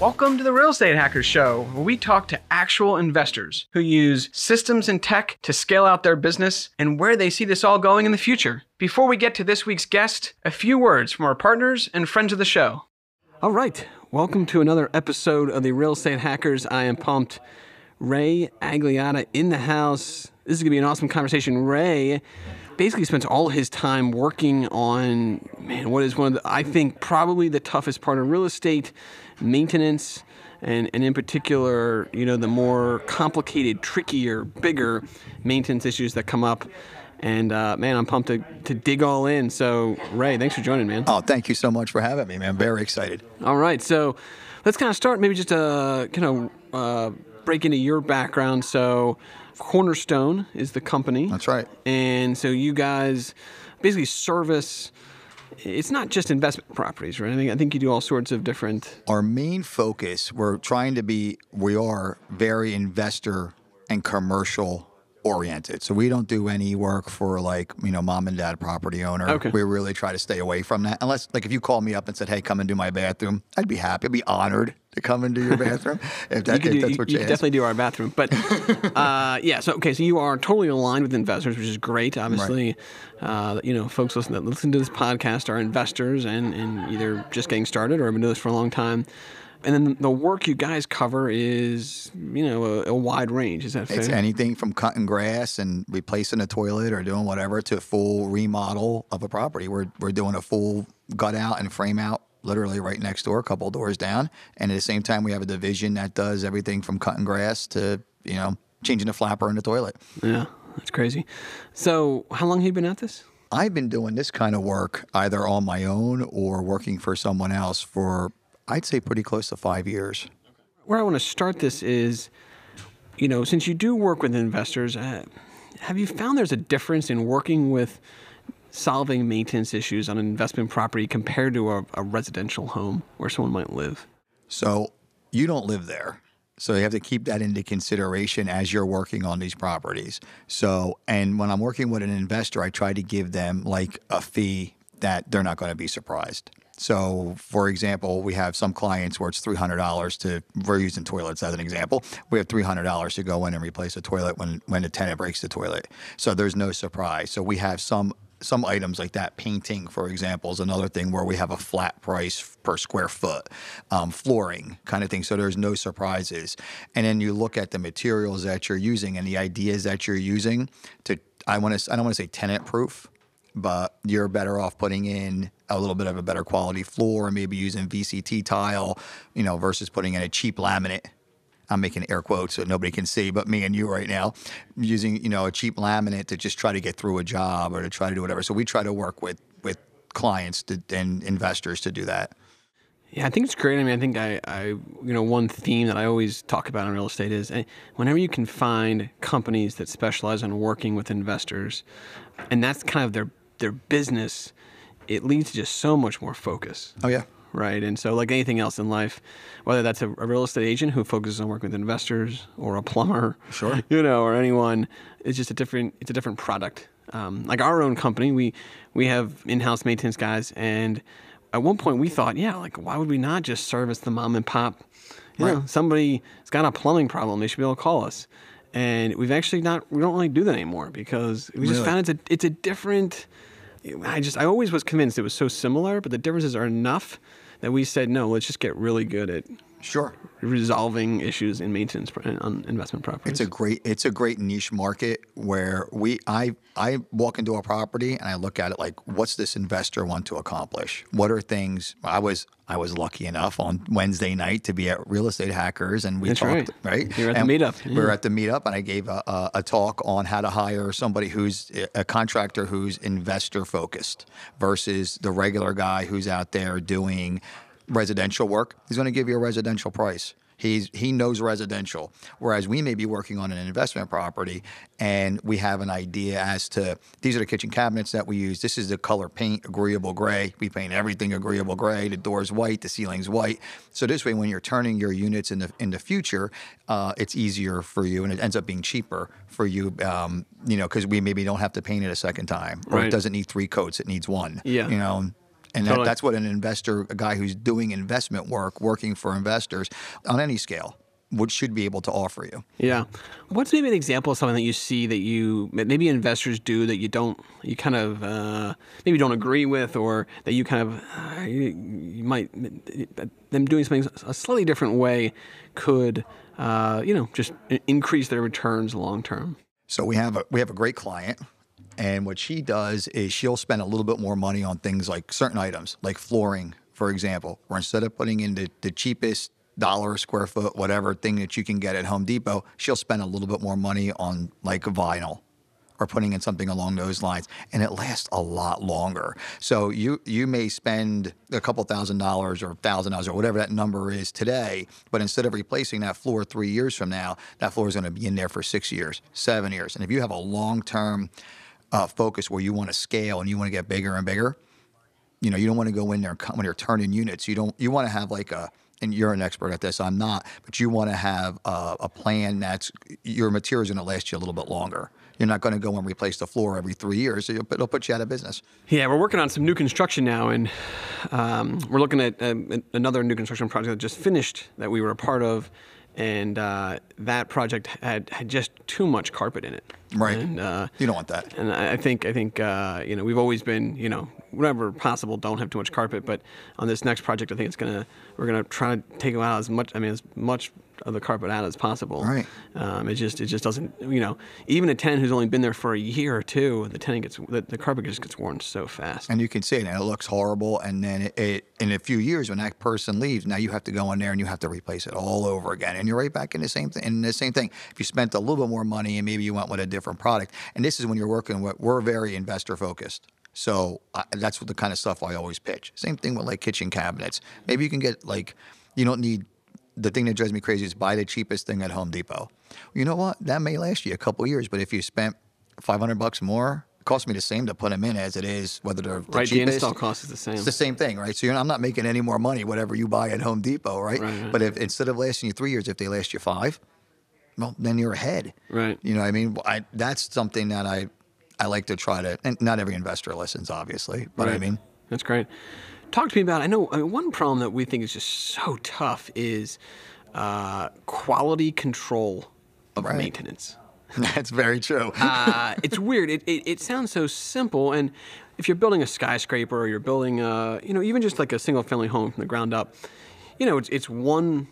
Welcome to the Real Estate Hackers Show, where we talk to actual investors who use systems and tech to scale out their business and where they see this all going in the future. Before we get to this week's guest, a few words from our partners and friends of the show. All right, welcome to another episode of the Real Estate Hackers. I am pumped. Ray Agliata in the house. This is going to be an awesome conversation. Ray basically spends all his time working on, man, what is one of the, I think, probably the toughest part of real estate maintenance. And, and in particular, you know, the more complicated, trickier, bigger maintenance issues that come up. And uh, man, I'm pumped to, to dig all in. So, Ray, thanks for joining, man. Oh, thank you so much for having me, man. Very excited. All right, so let's kind of start. Maybe just uh, kind of uh, break into your background. So, Cornerstone is the company. That's right. And so you guys basically service. It's not just investment properties, right? I think I think you do all sorts of different. Our main focus, we're trying to be, we are very investor and commercial oriented. So we don't do any work for like, you know, mom and dad property owner. Okay. We really try to stay away from that. Unless like if you called me up and said, Hey, come and do my bathroom, I'd be happy. I'd be honored to come into your bathroom. if, that, you if do, that's you, what you you, definitely do our bathroom, but uh, yeah. So okay, so you are totally aligned with investors, which is great. Obviously, uh, you know, folks listen that listen to this podcast are investors and and either just getting started or have been doing this for a long time. And then the work you guys cover is, you know, a, a wide range. Is that fair? It's anything from cutting grass and replacing a toilet or doing whatever to a full remodel of a property. We're, we're doing a full gut out and frame out literally right next door, a couple doors down. And at the same time, we have a division that does everything from cutting grass to, you know, changing the flapper in the toilet. yeah, that's crazy. So, how long have you been at this? I've been doing this kind of work either on my own or working for someone else for, I'd say, pretty close to five years. where I want to start this is, you know, since you do work with investors, uh, have you found there's a difference in working with solving maintenance issues on an investment property compared to a, a residential home where someone might live? So you don't live there. So you have to keep that into consideration as you're working on these properties. So, and when I'm working with an investor, I try to give them like a fee that they're not going to be surprised. So, for example, we have some clients where it's three hundred dollars to. We're using toilets as an example. We have three hundred dollars to go in and replace a toilet when when a tenant breaks the toilet. So there's no surprise. So we have some some items like that. Painting, for example, is another thing where we have a flat price per square foot. Um, flooring, kind of thing. So there's no surprises. And then you look at the materials that you're using and the ideas that you're using to. I want to. I don't want to say tenant proof but you're better off putting in a little bit of a better quality floor maybe using VCT tile, you know, versus putting in a cheap laminate. I'm making air quotes so nobody can see, but me and you right now, using you know a cheap laminate to just try to get through a job or to try to do whatever. So we try to work with with clients to, and investors to do that. Yeah, I think it's great. I mean, I think I, I, you know, one theme that I always talk about in real estate is eh, whenever you can find companies that specialize in working with investors, and that's kind of their their business, it leads to just so much more focus. Oh yeah. Right? And so, like anything else in life, whether that's a, a real estate agent who focuses on working with investors, or a plumber, Sure. you know, or anyone, it's just a different. It's a different product. Um, like our own company, we we have in-house maintenance guys, and at one point we thought, yeah, like why would we not just service the mom and pop? You know, Right. somebody's got a plumbing problem, they should be able to call us. And we've actually not. We don't really do that anymore because we just found it's a it's a different. I just I always was convinced it was so similar, but the differences are enough that we said no. Let's just get really good at Sure. resolving issues in maintenance on investment properties. It's a great it's a great niche market where we I I walk into a property and I look at it like what's this investor want to accomplish? What are things I was I was lucky enough on Wednesday night to be at Real Estate Hackers and we That's talked right. right. You were at the And meetup, We were yeah. at the meetup and I gave a, a, a talk on how to hire somebody who's a contractor who's investor focused versus the regular guy who's out there doing residential work. He's going to give you a residential price. He's he knows residential, whereas we may be working on an investment property and we have an idea as to these are the kitchen cabinets that we use. This is the color paint, agreeable gray. We paint everything agreeable gray. The door's white, the ceiling's white. So this way, when you're turning your units in the in the future, uh, it's easier for you, and it ends up being cheaper for you. Um, you know, because we maybe don't have to paint it a second time, or Right. it doesn't need three coats; it needs one. Yeah. you know. And Totally. that, that's what an investor, a guy who's doing investment work, working for investors on any scale, would should be able to offer you. Yeah. What's maybe an example of something that you see that you maybe investors do that you don't you kind of uh, maybe don't agree with or that you kind of uh, you, you might them doing something a slightly different way could uh, you know just increase their returns long term. So we have a we have a great client, and what she does is she'll spend a little bit more money on things like certain items, like flooring, for example, where instead of putting in the, the cheapest dollar square foot, whatever thing that you can get at Home Depot, she'll spend a little bit more money on like vinyl or putting in something along those lines, and it lasts a lot longer. So you you may spend a couple thousand dollars or thousand dollars or whatever that number is today, but instead of replacing that floor three years from now, that floor is going to be in there for six years, seven years, and if you have a long term uh, focus where you want to scale and you want to get bigger and bigger, you know, you don't want to go in there and when you're turning units. You don't. You want to have like a, and you're an expert at this. I'm not, but you want to have a, a plan that's your material is going to last you a little bit longer. You're not going to go and replace the floor every three years. It'll, it'll put you out of business. Yeah, we're working on some new construction now, and um, we're looking at um, another new construction project that just finished that we were a part of, and uh, that project had, had just too much carpet in it. Right. And, uh, You don't want that. and I think I think uh, you know we've always been you know whenever possible don't have too much carpet, but on this next project I think it's gonna we're gonna try to take out as much I mean as much of the carpet out as possible. Right. Um, it just it just doesn't you know even a tenant who's only been there for a year or two the tenant gets the, the carpet just gets worn so fast. And you can see it, and it looks horrible. And then it, it, in a few years, when that person leaves, now you have to go in there and you have to replace it all over again, and you're right back in the same thing. In the same thing, if you spent a little bit more money and maybe you went with a different product, and this is when you're working with, we're very investor focused. So I, that's what the kind of stuff I always pitch. Same thing with like kitchen cabinets. Maybe you can get like, you don't need. The thing that drives me crazy is buy the cheapest thing at Home Depot. You know what? That may last you a couple years, but if you spent 500 bucks more, it costs me the same to put them in as it is whether they're the right, the cheapest. install cost is the same. It's the same thing, right? So you're, I'm not making any more money whatever you buy at Home Depot, right? Right, right. But if instead of lasting you three years, if they last you five, well, then you're ahead. Right. You know what I mean? I, that's something that I I like to try to. And not every investor listens, obviously, but I mean, That's great. Talk to me about. I know I mean, one problem that we think is just so tough is uh, quality control of Right. maintenance. that's very true. uh, it's weird. It, it, it sounds so simple, and if you're building a skyscraper or you're building, a, you know, even just like a single-family home from the ground up, you know, it's it's one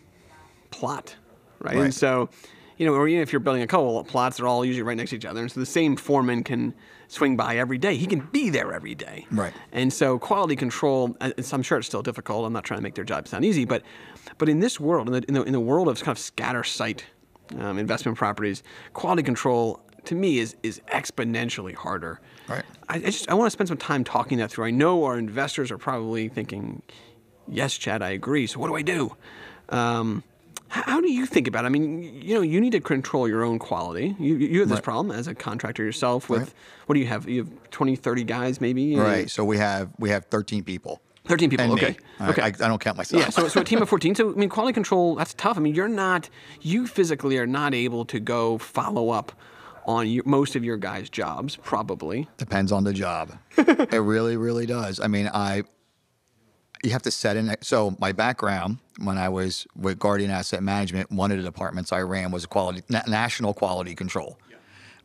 plot, right? And so, you know, or even if you're building a couple of plots, they're all usually right next to each other, and so the same foreman can swing by every day. He can be there every day, Right. And so, quality control. uh, I'm sure it's still difficult. I'm not trying to make their job sound easy, but but in this world, in the in the, in the world of kind of scatter site um, investment properties, quality control to me is is exponentially harder. Right. I, I just I want to spend some time talking that through. I know our investors are probably thinking, "Yes, Chad, I agree." So what do I do? Um, how do you think about it? I mean, you know, you need to control your own quality. You, you have this Right. problem as a contractor yourself with, Right. what do you have? You have 20, 30 guys maybe? right. So we have we have 13 people. 13 people, And okay. Okay. I, I don't count myself. Yeah, so, so a team of 14. So, I mean, quality control, that's tough. I mean, you're not, you physically are not able to go follow up on your, most of your guys' jobs, probably. Depends on the job. it really, really does. I mean, I you have to set in. So my background when I was with Guardian Asset Management, one of the departments I ran was quality na- national quality control,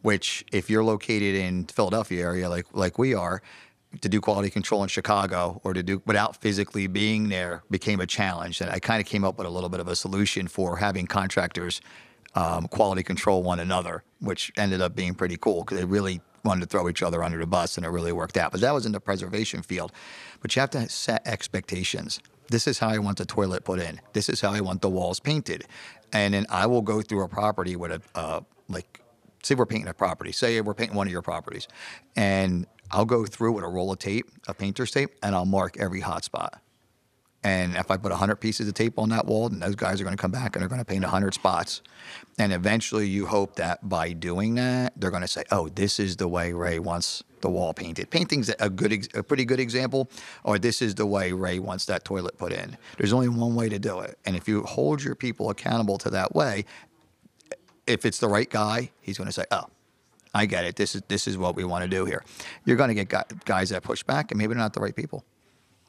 which if you're located in Philadelphia area like like we are. To do quality control in Chicago or to do without physically being there became a challenge. And I kind of came up with a little bit of a solution for having contractors um, quality control one another, which ended up being pretty cool because they really wanted to throw each other under the bus and it really worked out. But that was in the preservation field. But you have to set expectations. This is how I want the toilet put in. This is how I want the walls painted. And then I will go through a property with a, uh, like, say we're painting a property. Say we're painting one of your properties. And I'll go through with a roll of tape, a painter's tape, and I'll mark every hot spot And if I put 100 pieces of tape on that wall, then those guys are going to come back and they're going to paint 100 spots. And eventually you hope that by doing that, they're going to say, oh, this is the way Ray wants the wall painted. Painting's a good, a pretty good example, or this is the way Ray wants that toilet put in. There's only one way to do it. And if you hold your people accountable to that way, if it's the right guy, he's going to say, oh, I get it. This is this is what we want to do here. You're going to get guys that push back, and maybe they're not the right people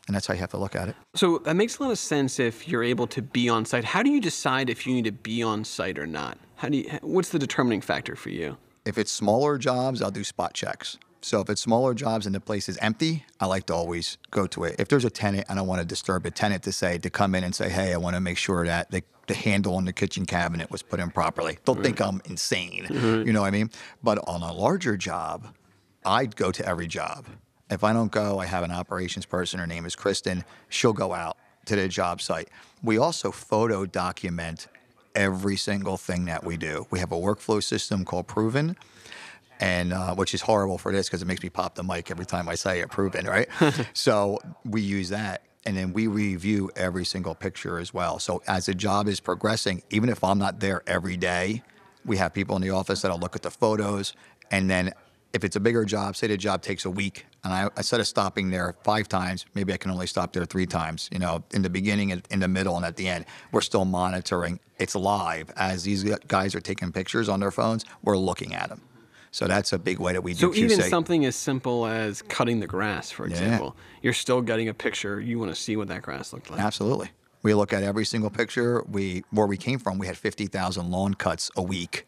and that's how you have to look at it. So that makes a lot of sense if you're able to be on site. How do you decide if you need to be on site or not? How do you, what's the determining factor for you? If it's smaller jobs, I'll do spot checks. So if it's smaller jobs and the place is empty, I like to always go to it. If there's a tenant, I don't want to disturb a tenant to say to come in and say, "Hey, I want to make sure that the, the handle on the kitchen cabinet was put in properly." They'll right. think I'm insane. You know what I mean? But on a larger job, I'd go to every job. If I don't go, I have an operations person. Her name is Kristen. She'll go out to the job site. We also photo document every single thing that we do. We have a workflow system called Pruvan, and uh, which is horrible for this because it makes me pop the mic every time I say it. Pruvan, right? so we use that, and then we review every single picture as well. So as the job is progressing, even if I'm not there every day, we have people in the office that'll look at the photos, and then if it's a bigger job, say the job takes a week, and I, instead of stopping there five times, maybe I can only stop there three times. You know, in the beginning, in the middle, and at the end, we're still monitoring. It's live as these guys are taking pictures on their phones. We're looking at them. So that's a big way that we do. So even something as simple as cutting the grass, for example, yeah. you're still getting a picture. You want to see what that grass looked like. Absolutely. We look at every single picture. We where we came from. We had fifty thousand lawn cuts a week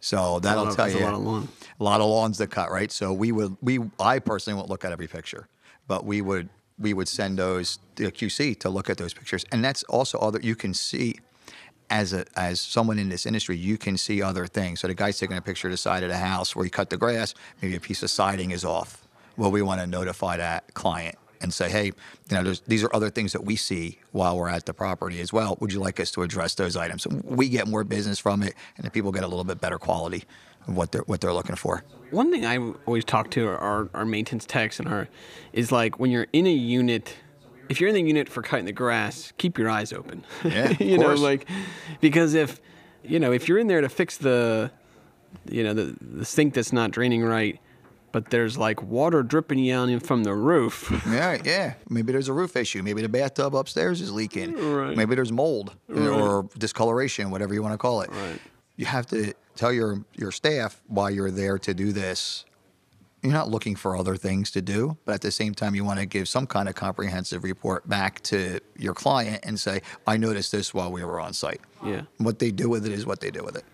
so that'll tell you a lot of lawn. A lot of lawns to cut, right? So we would we I personally won't look at every picture, but we would we would send those to QC to look at those pictures, and that's also other you can see as a as someone in this industry, you can see other things. So the guy's taking a picture of the side of the house where he cut the grass, maybe a piece of siding is off. Well, we want to notify that client and say, hey, you know, these are other things that we see while we're at the property as well. Would you like us to address those items? We get more business from it, and the people get a little bit better quality of what they're what they're looking for. One thing I always talk to our, our maintenance techs and our is like when you're in a unit. If you're in the unit for cutting the grass, keep your eyes open. Yeah, you know, like because if you know if you're in there to fix the you know the the sink that's not draining right, but there's like water dripping down from the roof. yeah, yeah. Maybe there's a roof issue. Maybe the bathtub upstairs is leaking. Right. Maybe there's mold uh, right. or discoloration, whatever you want to call it. Right. You have to tell your your staff why you're there to do this. You're not looking for other things to do, but at the same time, you want to give some kind of comprehensive report back to your client and say, "I noticed this while we were on site." Yeah. What they do with it is what they do with it.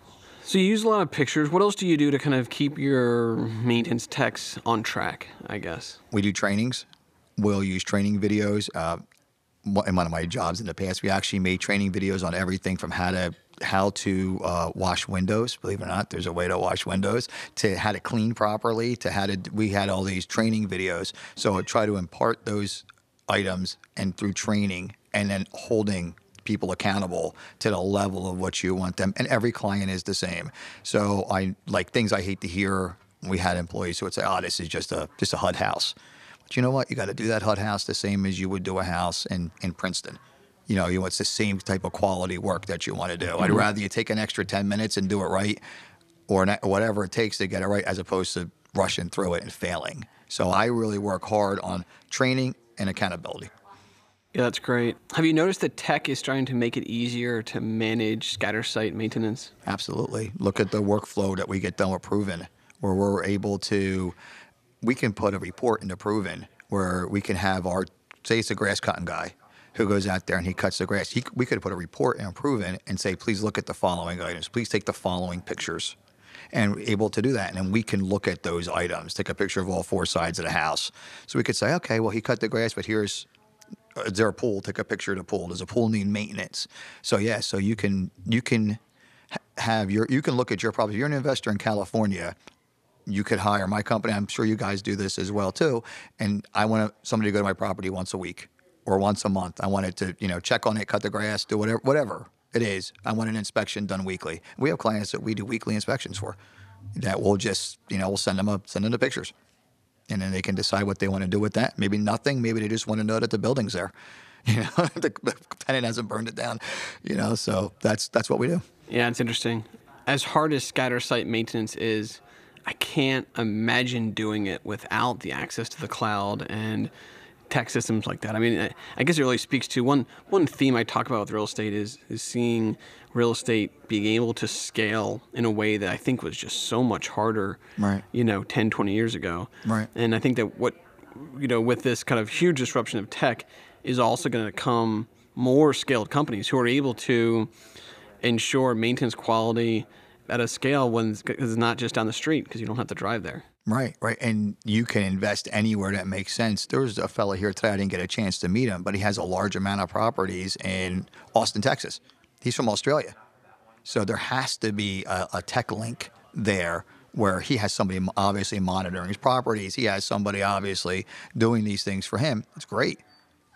So you use a lot of pictures. What else do you do to kind of keep your maintenance techs on track? I guess we do trainings. We'll use training videos. Uh, in one of my jobs in the past, we actually made training videos on everything from how to how to uh, wash windows. Believe it or not, there's a way to wash windows. To how to clean properly. To how to we had all these training videos. So I try to impart those items and through training and then holding people accountable to the level of what you want them. And every client is the same. So I like things I hate to hear. We had employees who would say, "Oh, this is just a just a HUD house." But you know what? You got to do that HUD house the same as you would do a house in in Princeton. You know, you know, it's the same type of quality work that you want to do. Mm-hmm. I'd rather you take an extra ten minutes and do it right, or whatever it takes to get it right, as opposed to rushing through it and failing. So I really work hard on training and accountability. Yeah, that's great. Have you noticed that tech is trying to make it easier to manage scatter site maintenance? Absolutely. Look at the workflow that we get done with Pruvan, where we're able to, we can put a report into Pruvan where we can have our, say it's a grass cutting guy who goes out there and he cuts the grass. He, we could put a report in Pruvan and say, please look at the following items. Please take the following pictures and able to do that. And then we can look at those items, take a picture of all four sides of the house. So we could say, okay, well, he cut the grass, but here's uh, is there a pool? Take a picture of the pool. Does a pool need maintenance? So yeah, so you can you can have your you can look at your property. If you're an investor in California. You could hire my company. I'm sure you guys do this as well too. And I want somebody to go to my property once a week or once a month. I want it to you know check on it, cut the grass, do whatever whatever it is. I want an inspection done weekly. We have clients that we do weekly inspections for. That we'll just you know we'll send them up send them the pictures and then they can decide what they want to do with that. Maybe nothing. Maybe they just want to know that the building's there. You know, the, the tenant hasn't burned it down. You know, so that's that's what we do. Yeah, it's interesting. As hard as scatter site maintenance is, I can't imagine doing it without the access to the cloud and tech systems like that. I mean, I guess it really speaks to one one theme I talk about with real estate is is seeing real estate being able to scale in a way that I think was just so much harder, Right. you know, 10, 20 years ago. Right. And I think that what you know, with this kind of huge disruption of tech is also going to come more scaled companies who are able to ensure maintenance quality at a scale when it's not just down the street because you don't have to drive there. Right, right. And you can invest anywhere that makes sense. There was a fella here today, I didn't get a chance to meet him, but he has a large amount of properties in Austin, Texas. He's from Australia. So there has to be a, a tech link there where he has somebody obviously monitoring his properties. He has somebody obviously doing these things for him. It's great.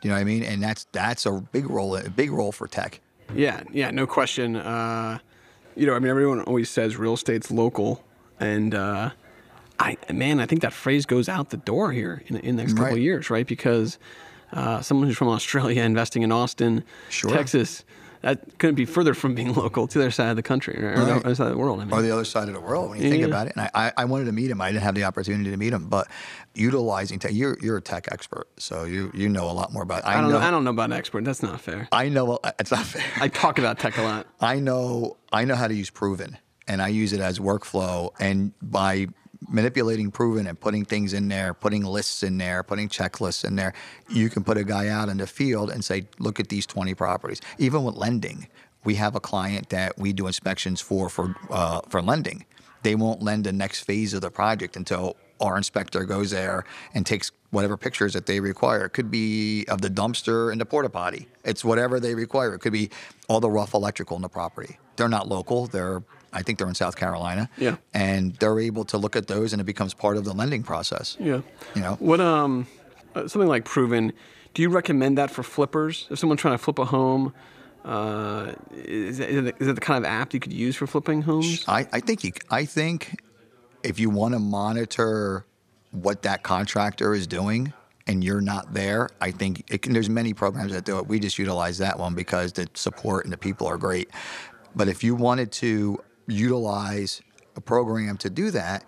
You know what I mean? And that's that's a big role, a big role for tech. Yeah, yeah, no question. Uh, you know, I mean, everyone always says real estate's local, and uh, I, man, I think that phrase goes out the door here in, in the next couple Right. of years, right? Because uh, someone who's from Australia investing in Austin, Sure. Texas, that couldn't be further from being local to their side of the country or the other side of the world. I mean, or the other side of the world when you think Yeah. about it. And I, I, I wanted to meet him. I didn't have the opportunity to meet him, but utilizing tech, you're you're a tech expert, so you you know a lot more about. It. I don't know. I don't know about an expert. That's not fair. I know it's not fair. I talk about tech a lot. I know I know how to use Pruvan, and I use it as workflow. And by manipulating Pruvan and putting things in there, putting lists in there, putting checklists in there, you can put a guy out in the field and say, "Look at these 20 properties." Even with lending, we have a client that we do inspections for for uh, for lending. They won't lend the next phase of the project until our inspector goes there and takes whatever pictures that they require. It could be of the dumpster and the porta potty. It's whatever they require. It could be all the rough electrical in the property. They're not local. They're I think they're in South Carolina. Yeah. And they're able to look at those and it becomes part of the lending process. Yeah. You know? What um, uh, something like Pruvan. Do you recommend that for flippers? If someone's trying to flip a home, uh, is, it, is, it the kind of app you could use for flipping homes? I, I think you I think if you want to monitor what that contractor is doing and you're not there, I think it can, there's many programs that do it. We just utilize that one because the support and the people are great. But if you wanted to utilize a program to do that,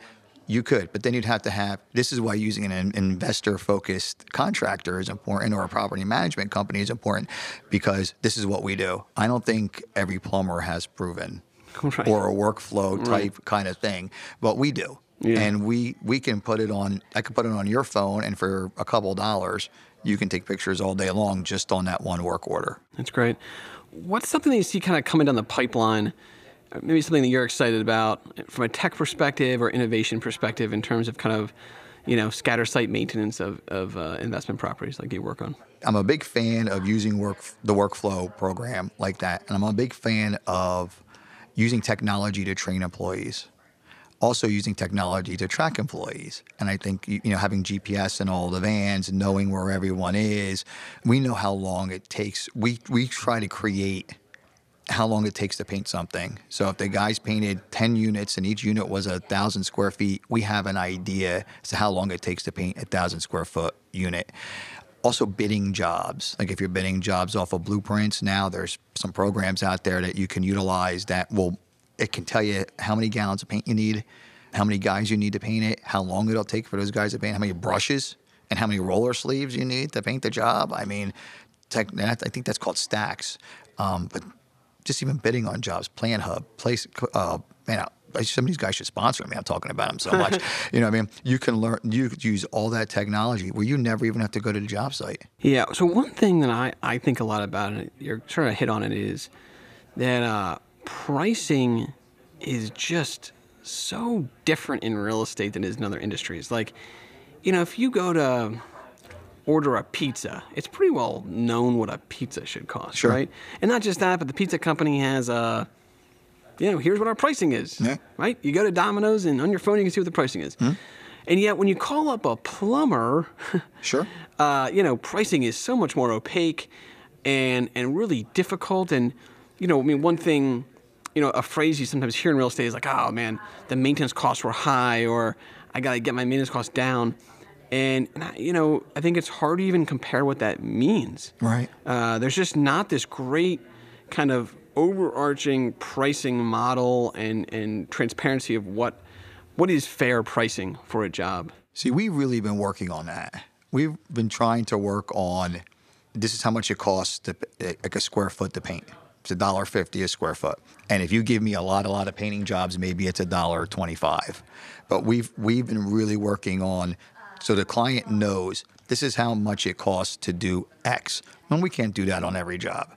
you could, but then you'd have to have. This is why using an investor-focused contractor is important, or a property management company is important, because this is what we do. I don't think every plumber has Pruvan Right. or a workflow type kind of thing, but we do. Yeah. And we we can put it on. I can put it on your phone, and for a couple dollars, you can take pictures all day long just on that one work order. That's great. What's something that you see kind of coming down the pipeline? Maybe something that you're excited about from a tech perspective or innovation perspective in terms of kind of, you know, scatter site maintenance of, of uh, investment properties like you work on. I'm a big fan of using work the workflow program like that, and I'm a big fan of using technology to train employees. Also using technology to track employees, and I think you you know having GPS in all the vans, knowing where everyone is, we know how long it takes. We we try to create how long it takes to paint something. So if the guys painted 10 units and each unit was a thousand square feet, we have an idea as to how long it takes to paint a thousand square foot unit. Also bidding jobs. Like if you're bidding jobs off of blueprints, now there's some programs out there that you can utilize that will it can tell you how many gallons of paint you need, how many guys you need to paint it, how long it'll take for those guys to paint, how many brushes and how many roller sleeves you need to paint the job. I mean, tech, I think that's called stacks. Um, but just even bidding on jobs, PlanHub, place, uh, man, I, some of these guys should sponsor me. I'm talking about them so much. you know, what I mean, you can learn, you could use all that technology where you never even have to go to the job site. Yeah. So one thing that I, I think a lot about, and you're sort of hit on it, is that uh, pricing is just so different in real estate than it is in other industries. Like, you know, if you go to order a pizza, it's pretty well known what a pizza should cost, Sure. right? And not just that, but the pizza company has a, you know, here's what our pricing is, Yeah. right? You go to Domino's and on your phone you can see what the pricing is. And yet, when you call up a plumber, Sure. uh, you know, pricing is so much more opaque and and really difficult. And you know, I mean, one thing, you know, a phrase you sometimes hear in real estate is like, "Oh man, the maintenance costs were high," or "I got to get my maintenance costs down." And, and I, you know, I think it's hard to even compare what that means. Right. Uh, there's just not this great kind of overarching pricing model and, and transparency of what what is fair pricing for a job. See, we've really been working on that. We've been trying to work on this is how much it costs to like a square foot to paint. It's a dollar fifty a square foot. And if you give me a lot, a lot of painting jobs, maybe it's a dollar twenty-five. But we've we've been really working on so the client knows this is how much it costs to do X. And we can't do that on every job.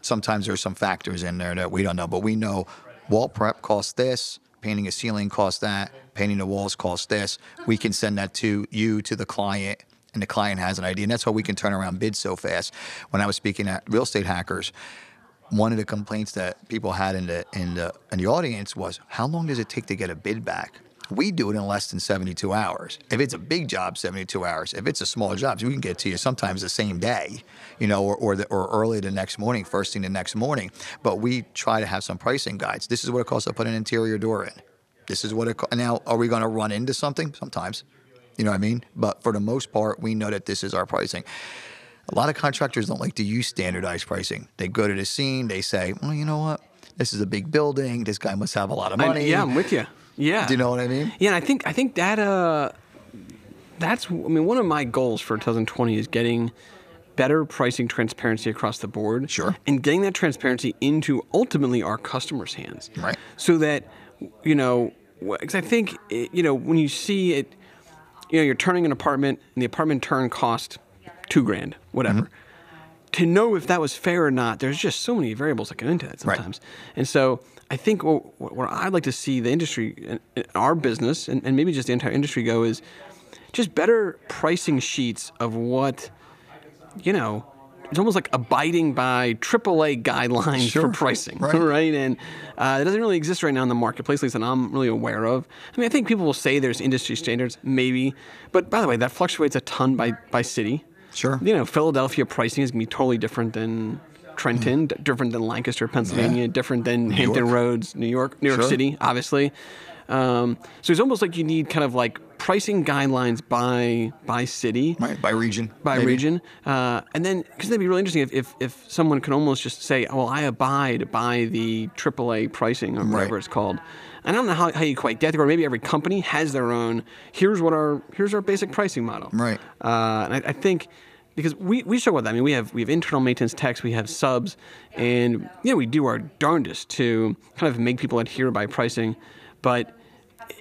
Sometimes there's some factors in there that we don't know, but we know wall prep costs this, painting a ceiling costs that, painting the walls costs this. We can send that to you, to the client, and the client has an idea. And that's why we can turn around bids so fast. When I was speaking at Real Estate Hackers, one of the complaints that people had in the in the in the audience was how long does it take to get a bid back? We do it in less than 72 hours. If it's a big job, 72 hours. If it's a small job, we can get to you sometimes the same day, you know, or or, the, or early the next morning, first thing the next morning. But we try to have some pricing guides. This is what it costs to put an interior door in. This is what it. Co- now, are we going to run into something? Sometimes, you know what I mean. But for the most part, we know that this is our pricing. A lot of contractors don't like to use standardized pricing. They go to the scene, they say, well, you know what? This is a big building. This guy must have a lot of I- money. yeah, I'm with you. Yeah. Do you know what I mean? Yeah, and I think I think that uh, that's I mean one of my goals for 2020 is getting better pricing transparency across the board. Sure. And getting that transparency into ultimately our customers' hands. Right. So that you know, because I think it, you know when you see it, you know, you're turning an apartment and the apartment turn cost two grand, whatever. To know if that was fair or not, there's just so many variables that go into that Right. sometimes. And so I think what, what I'd like to see the industry, our business, and, and maybe just the entire industry go is just better pricing sheets of what, you know, it's almost like abiding by AAA guidelines Sure. for pricing, Right. right? And uh, it doesn't really exist right now in the marketplace, at least that I'm really aware of. I mean, I think people will say there's industry standards, maybe, but by the way, that fluctuates a ton by by city. Sure. You know, Philadelphia pricing is gonna be totally different than Trenton, d- different than Lancaster, Pennsylvania, different than Hampton York. Roads, New York, New York Sure. City, obviously. Um, so it's almost like you need kind of like pricing guidelines by by city, Right. By region. by maybe. region, uh, and then because that'd be really interesting if, if if someone could almost just say, "Well, I abide by the AAA pricing or whatever Right. it's called." I don't know how, how you quite get there, or maybe every company has their own. Here's what our here's our basic pricing model. Right. Uh, and I, I think because we we struggle with that. I mean, we have we have internal maintenance techs, we have subs, and you know we do our darndest to kind of make people adhere by pricing, but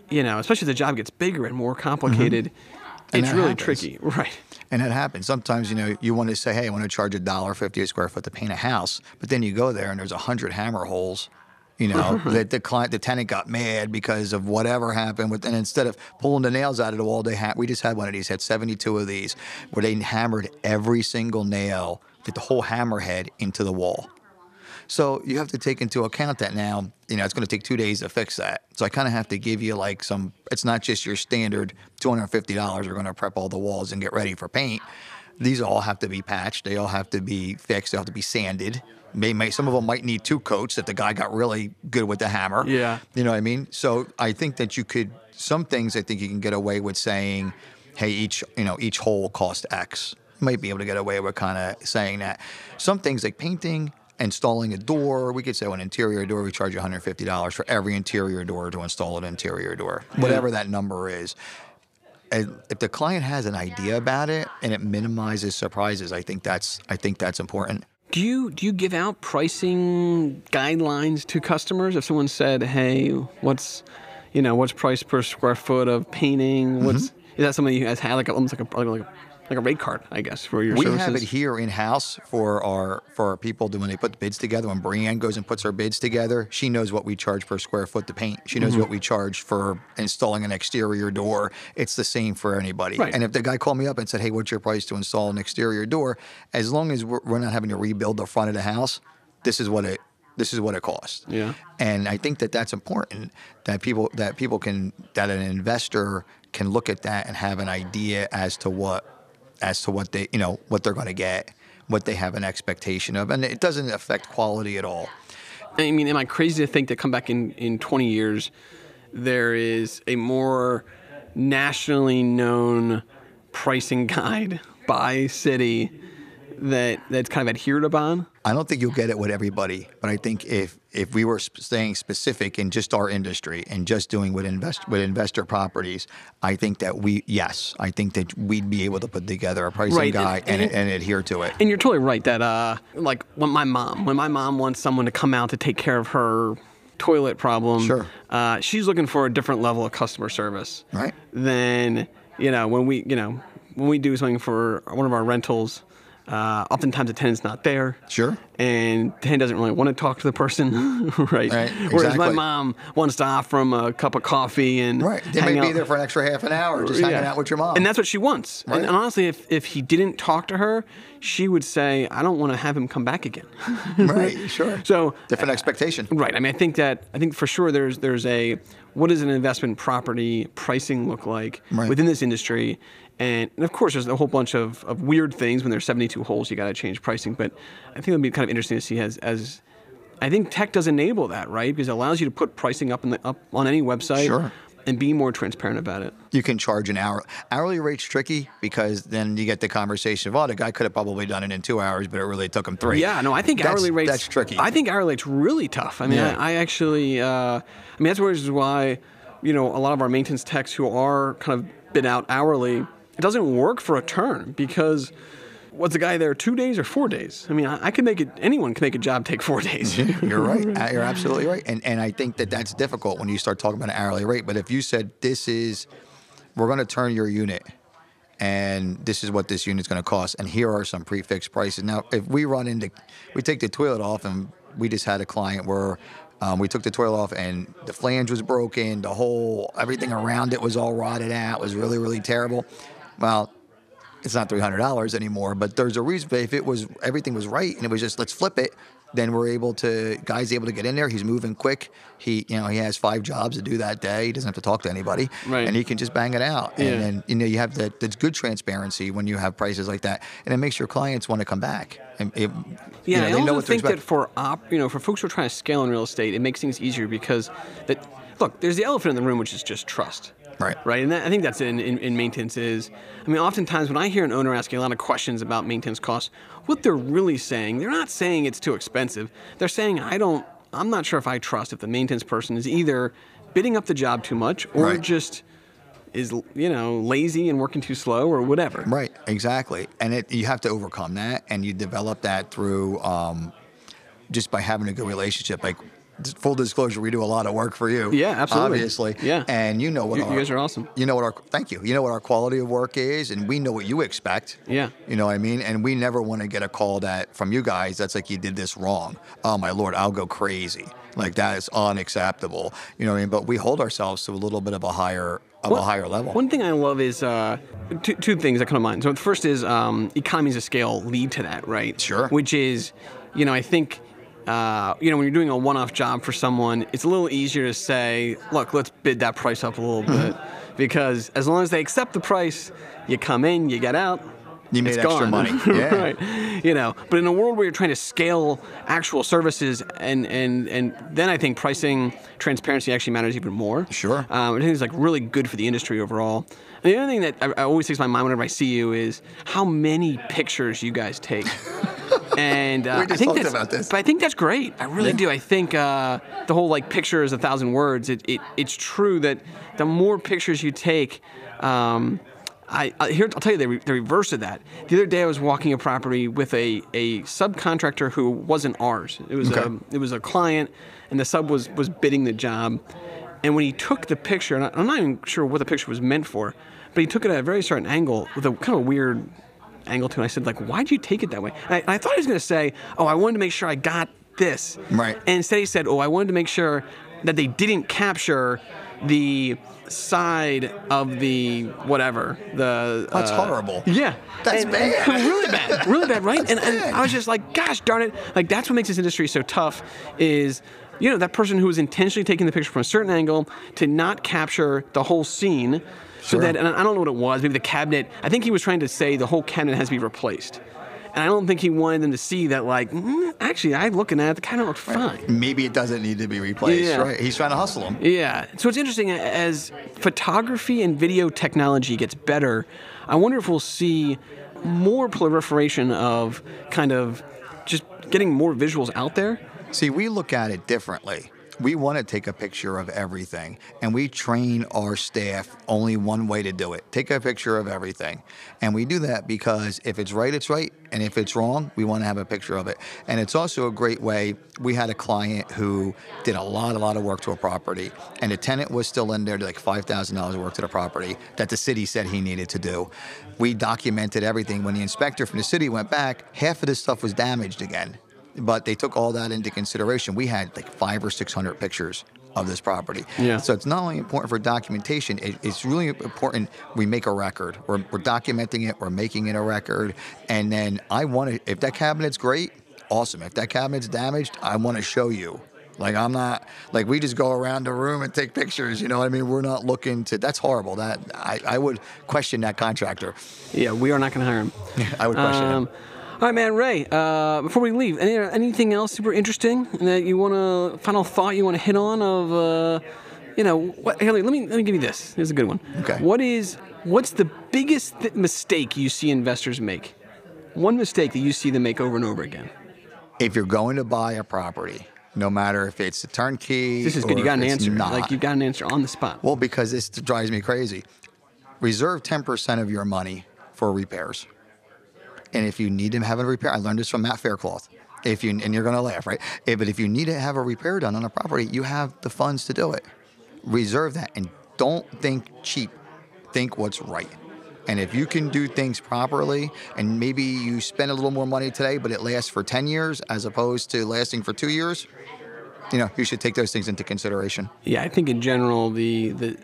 you know, especially as the job gets bigger and more complicated, Mm-hmm. And it's really happens. tricky. Right. And it happens. Sometimes, you know, you want to say, hey, I want to charge a dollar fifty a square foot to paint a house, but then you go there and there's a hundred hammer holes. You know, mm-hmm. that the client, the tenant got mad because of whatever happened with, and instead of pulling the nails out of the wall, they had, we just had one of these, had 72 of these, where they hammered every single nail, get the whole hammerhead into the wall. So you have to take into account that now, you know, it's going to take two days to fix that. So I kind of have to give you like some, it's not just your standard $250. We're going to prep all the walls and get ready for paint. These all have to be patched. They all have to be fixed. They have to be sanded. May, may, some of them might need two coats if the guy got really good with the hammer. Yeah. You know what I mean? So I think that you could, some things I think you can get away with saying, hey, each, you know, each hole cost X. Might be able to get away with kind of saying that. Some things like painting, installing a door, we could say an interior door, we charge $150 for every interior door to install an interior door, whatever that number is. If the client has an idea about it and it minimizes surprises, I think that's I think that's important. Do you do you give out pricing guidelines to customers? If someone said, "Hey, what's you know what's price per square foot of painting?" What's mm-hmm. is that something you guys have like almost like a like a, like a rate card, I guess, for your We services? have it here in house for our for our people to, when they put the bids together. When Brienne goes and puts her bids together, she knows what we charge per square foot to paint. She knows mm-hmm. what we charge for installing an exterior door. It's the same for anybody. Right. And if the guy called me up and said, "Hey, what's your price to install an exterior door?" As long as we're, we're not having to rebuild the front of the house, this is what it this is what it costs. Yeah. And I think that that's important that people that people can that an investor can look at that and have an idea as to what as to what they you know what they're going to get, what they have an expectation of, and it doesn't affect quality at all. I mean, am I crazy to think that come back in, in 20 years, there is a more nationally known pricing guide by city that that's kind of adhered upon? I don't think you'll get it with everybody, but I think if if we were sp- staying specific in just our industry and just doing with invest with investor properties, I think that we yes, I think that we'd be able to put together a pricing Right, guide and, and- and, adhere to it. And you're totally right that uh like when my mom when my mom wants someone to come out to take care of her toilet problem, Sure. uh, she's looking for a different level of customer service. Right. Than you know when we you know when we do something for one of our rentals. Uh, oftentimes the tenant's not there. Sure. And the tenant doesn't really want to talk to the person, right? Right, Whereas my mom wants to offer him a cup of coffee and Right. They may be there for an extra half an hour just hanging out with your mom. And that's what she wants. And, Right. and honestly, if, if he didn't talk to her, she would say, I don't want to have him come back again. right, sure. So different expectation. Right. I mean, I think that I think for sure there's there's a what does an investment property pricing look like Right. within this industry, and, and of course there's a whole bunch of, of weird things when there's 72 holes you got to change pricing. But I think it'll be kind of interesting to see as as I think tech does enable that right because it allows you to put pricing up in the up on any website Sure. and be more transparent about it. You can charge an hour. Hourly rate's tricky because then you get the conversation of, oh, the guy could have probably done it in two hours, but it really took him three. Yeah, no, I think That's- hourly rates. That's tricky. I think hourly rates really tough. I mean, Yeah. I, I actually, uh, I mean, that's why, you know, a lot of our maintenance techs who are kind of bid out hourly, it doesn't work for a turn because what's the guy there two days or four days? I mean, I, I could make it. Anyone can make a job take four days. You're right. You're absolutely right. And and I think that that's difficult when you start talking about an hourly rate. But if you said this is, we're going to turn your unit, and this is what this unit's going to cost, and here are some prefixed prices. Now, if we run into, we take the toilet off, and we just had a client where. Um, we took the toilet off and the flange was broken. The whole everything around it was all rotted out. It was really really terrible. Well, it's not three hundred dollars anymore. But there's a reason. If it was everything was right and it was just let's flip it, then we're able to guys able to get in there. He's moving quick. He you know he has five jobs to do that day. He doesn't have to talk to anybody, Right. and he can just bang it out. Yeah. And then you know you have that that's good transparency when you have prices like that, and it makes your clients want to come back. And it, you Yeah, know, I they also know what think that for op, you know, for folks who are trying to scale in real estate, it makes things easier because that look, there's the elephant in the room, which is just trust. Right. Right. And that, I think that's in, in, in maintenance is, I mean, oftentimes when I hear an owner asking a lot of questions about maintenance costs, what they're really saying, they're not saying it's too expensive. They're saying, I don't, I'm not sure if I trust if the maintenance person is either bidding up the job too much or Right. just is, you know, lazy and working too slow or whatever. Right, exactly. And it, you have to overcome that, and you develop that through um, just by having a good relationship. Like full disclosure, we do a lot of work for you. Yeah, absolutely. Obviously. Yeah. And you know what You- our, you guys are awesome. You know what our thank you. You know what our quality of work is, and we know what you expect. Yeah. You know what I mean? And we never want to get a call that from you guys that's like you did this wrong. Oh my lord, I'll go crazy. Like that is unacceptable. You know what I mean? But we hold ourselves to a little bit of a higher of a higher level. One thing I love is uh, two, two things that come to mind. So the first is um, economies of scale lead to that, right? Sure. Which is, you know, I think, uh, you know, when you're doing a one-off job for someone, it's a little easier to say, look, let's bid that price up a little Mm-hmm. bit, because as long as they accept the price, you come in, you get out. You made it's extra gone. money. Yeah. right. You know, but in a world where you're trying to scale actual services, and and and then I think pricing transparency actually matters even more. Sure. Um, I think it's like really good for the industry overall. And the other thing that I, I always takes my mind whenever I see you is how many pictures you guys take. and uh, We just I think talked about this. But I think that's great. I really do. I think uh, the whole like picture is a thousand words. It, it it's true that the more pictures you take. Um, I, I here I'll tell you the, re- the reverse of that. The other day I was walking a property with a, a subcontractor who wasn't ours. It was Okay. a it was a client, and the sub was was bidding the job. And when he took the picture, and I'm not even sure what the picture was meant for, but he took it at a very certain angle with a kind of weird angle to it. I said like, why'd you take it that way? And I, and I thought he was going to say, oh, I wanted to make sure I got this. Right. And instead he said, oh, I wanted to make sure that they didn't capture the side of the whatever the That's uh, horrible. yeah That's And- bad. really bad really bad right and, and i was just like gosh darn it like that's what makes this industry so tough is you know that person who was intentionally taking the picture from a certain angle to not capture the whole scene so Sure. that and i don't know what it was maybe the cabinet i think he was trying to say the whole cabinet has to be replaced and I don't think he wanted them to see that. Like, mm, actually, I looking at it, kind of looked fine. Maybe it doesn't need to be replaced, Yeah. right? He's trying to hustle them. Yeah. So it's interesting as photography and video technology gets better. I wonder if we'll see more proliferation of kind of just getting more visuals out there. See, we look at it differently. We want to take a picture of everything, and we train our staff only one way to do it take a picture of everything. And we do that because if it's right, it's right. And if it's wrong, we want to have a picture of it. And it's also a great way. We had a client who did a lot, a lot of work to a property, and the tenant was still in there, did like $5,000 of work to the property that the city said he needed to do. We documented everything. When the inspector from the city went back, half of this stuff was damaged again but they took all that into consideration. We had like five or six hundred pictures of this property. Yeah. So it's not only important for documentation; it, it's really important we make a record. We're, we're documenting it. We're making it a record, and then I want to. If that cabinet's great, awesome. If that cabinet's damaged, I want to show you. Like I'm not like we just go around the room and take pictures. You know what I mean? We're not looking to. That's horrible. That I, I would question that contractor. Yeah, we are not going to hire him. I would question him. Um, All right, man, Ray. Uh, before we leave, any, anything else super interesting that you want to final thought you want to hit on of, uh, you know, what, here, let me let me give you this. Here's a good one. Okay. What is what's the biggest th- mistake you see investors make? One mistake that you see them make over and over again. if you're going to buy a property, no matter if it's a turnkey, This is good. You got an answer. Not. Like you got an answer on the spot. well, because this drives me crazy. Reserve 10% of your money for repairs, and if you need to have a repair, I learned this from Matt Faircloth. If you and you're going to laugh, right? Eh, but if you need to have a repair done on a property, you have the funds to do it. Reserve that, and don't think cheap. Think what's right. And if you can do things properly, and maybe you spend a little more money today, but it lasts for 10 years as opposed to lasting for two years, you know, you should take those things into consideration. Yeah, I think in general the the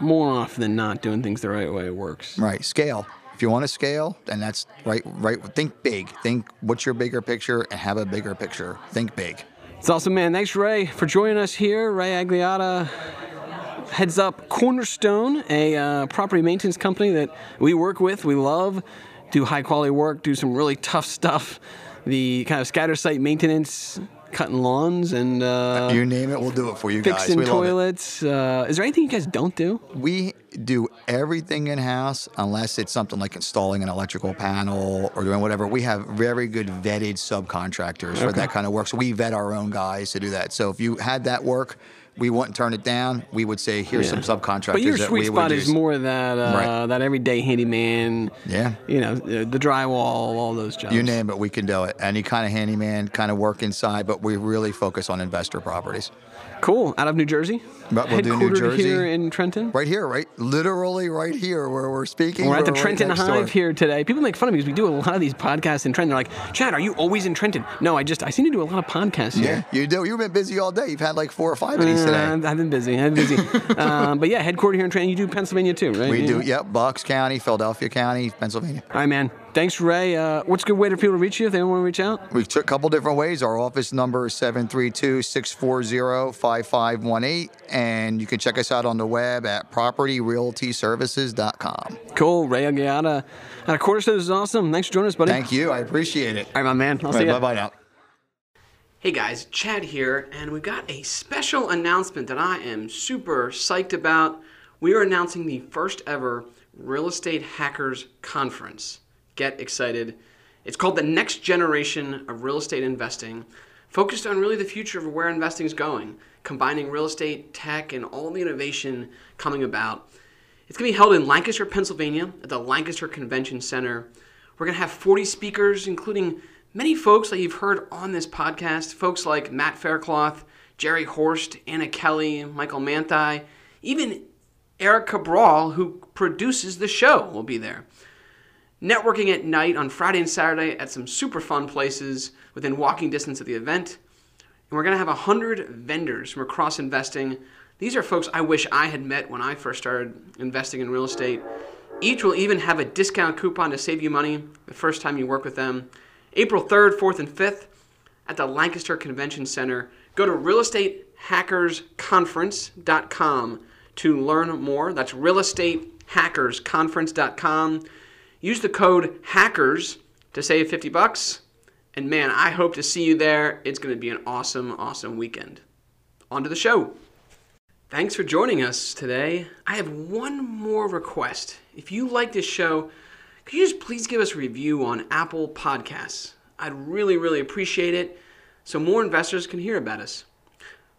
more often than not doing things the right way works. Right. Scale. If you want to scale, then that's right. Right. Think big. Think what's your bigger picture and have a bigger picture. Think big. It's awesome, man. Thanks, Ray, for joining us here. Ray Agliata heads up Cornerstone, a uh, property maintenance company that we work with, we love, do high quality work, do some really tough stuff. The kind of scatter site maintenance, cutting lawns and uh, you name it, we'll do it for you guys. fixing love it. toilets. Uh, is there anything you guys don't do? We do everything in house unless it's something like installing an electrical panel or doing whatever. We have very good vetted subcontractors for that kind of work. So we vet our own guys to do that. So if you had that work, we wouldn't turn it down. We would say, here's Yeah. some subcontractors But your that sweet we spot would is use. more that uh, Right. that everyday handyman. Yeah. You know, the, the drywall, all those jobs. You name it, we can do it. Any kind of handyman kind of work inside, but we really focus on investor properties. Cool. Out of New Jersey. But we'll do New Jersey. here in Trenton. Right here, right? Literally right here where we're speaking. We're at the right Trenton Hive door. here today. People make fun of me because we do a lot of these podcasts in Trenton. They're like, Chad, are you always in Trenton? No, I just I seem to do a lot of podcasts Yeah, here. you do. You've been busy all day. You've had like four or five of these Uh, today. I've I've been busy. I've been busy. um, but yeah, headquartered here in Trenton. You do Pennsylvania too, right? We Yeah. do, yep, Bucks County, Philadelphia County, Pennsylvania. All right, man. Thanks, Ray. Uh, what's a good way for people to reach you if they want to reach out? We took a couple different ways. Our office number is 732 640 5518. And you can check us out on the web at propertyrealtyservices.com. Cool. Ray Agliata out of Cornerstone is awesome. Thanks for joining us, buddy. Thank you. I appreciate it. All right, my man. I'll see you. Bye bye now. Hey guys, Chad here, and we've got a special announcement that I am super psyched about. We are announcing the first ever Real Estate Hackers Conference. Get excited. It's called the Next Generation of Real Estate Investing, focused on really the future of where investing is going, combining real estate, tech, and all the innovation coming about. It's going to be held in Lancaster, Pennsylvania at the Lancaster Convention Center. We're going to have 40 speakers, including many folks that you've heard on this podcast. Folks like Matt Faircloth, Jerry Horst, Anna Kelly, Michael Manthai, even Eric Cabral, who produces the show, will be there. Networking at night on Friday and Saturday at some super fun places within walking distance of the event. And we're going to have 100 vendors from across investing. These are folks I wish I had met when I first started investing in real estate. Each will even have a discount coupon to save you money the first time you work with them. April 3rd, 4th, and 5th at the Lancaster Convention Center. Go to realestatehackersconference.com to learn more. That's realestatehackersconference.com. Use the code HACKERS to save 50 bucks. And man, I hope to see you there. It's going to be an awesome, awesome weekend. On to the show. Thanks for joining us today. I have one more request. If you like this show, could you just please give us a review on Apple Podcasts? I'd really, really appreciate it so more investors can hear about us.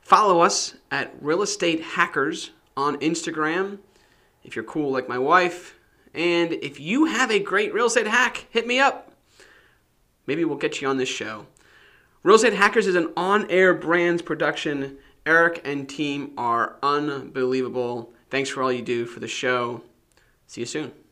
Follow us at Real Estate Hackers on Instagram if you're cool like my wife. And if you have a great real estate hack, hit me up. Maybe we'll get you on this show. Real Estate Hackers is an on air brands production. Eric and team are unbelievable. Thanks for all you do for the show. See you soon.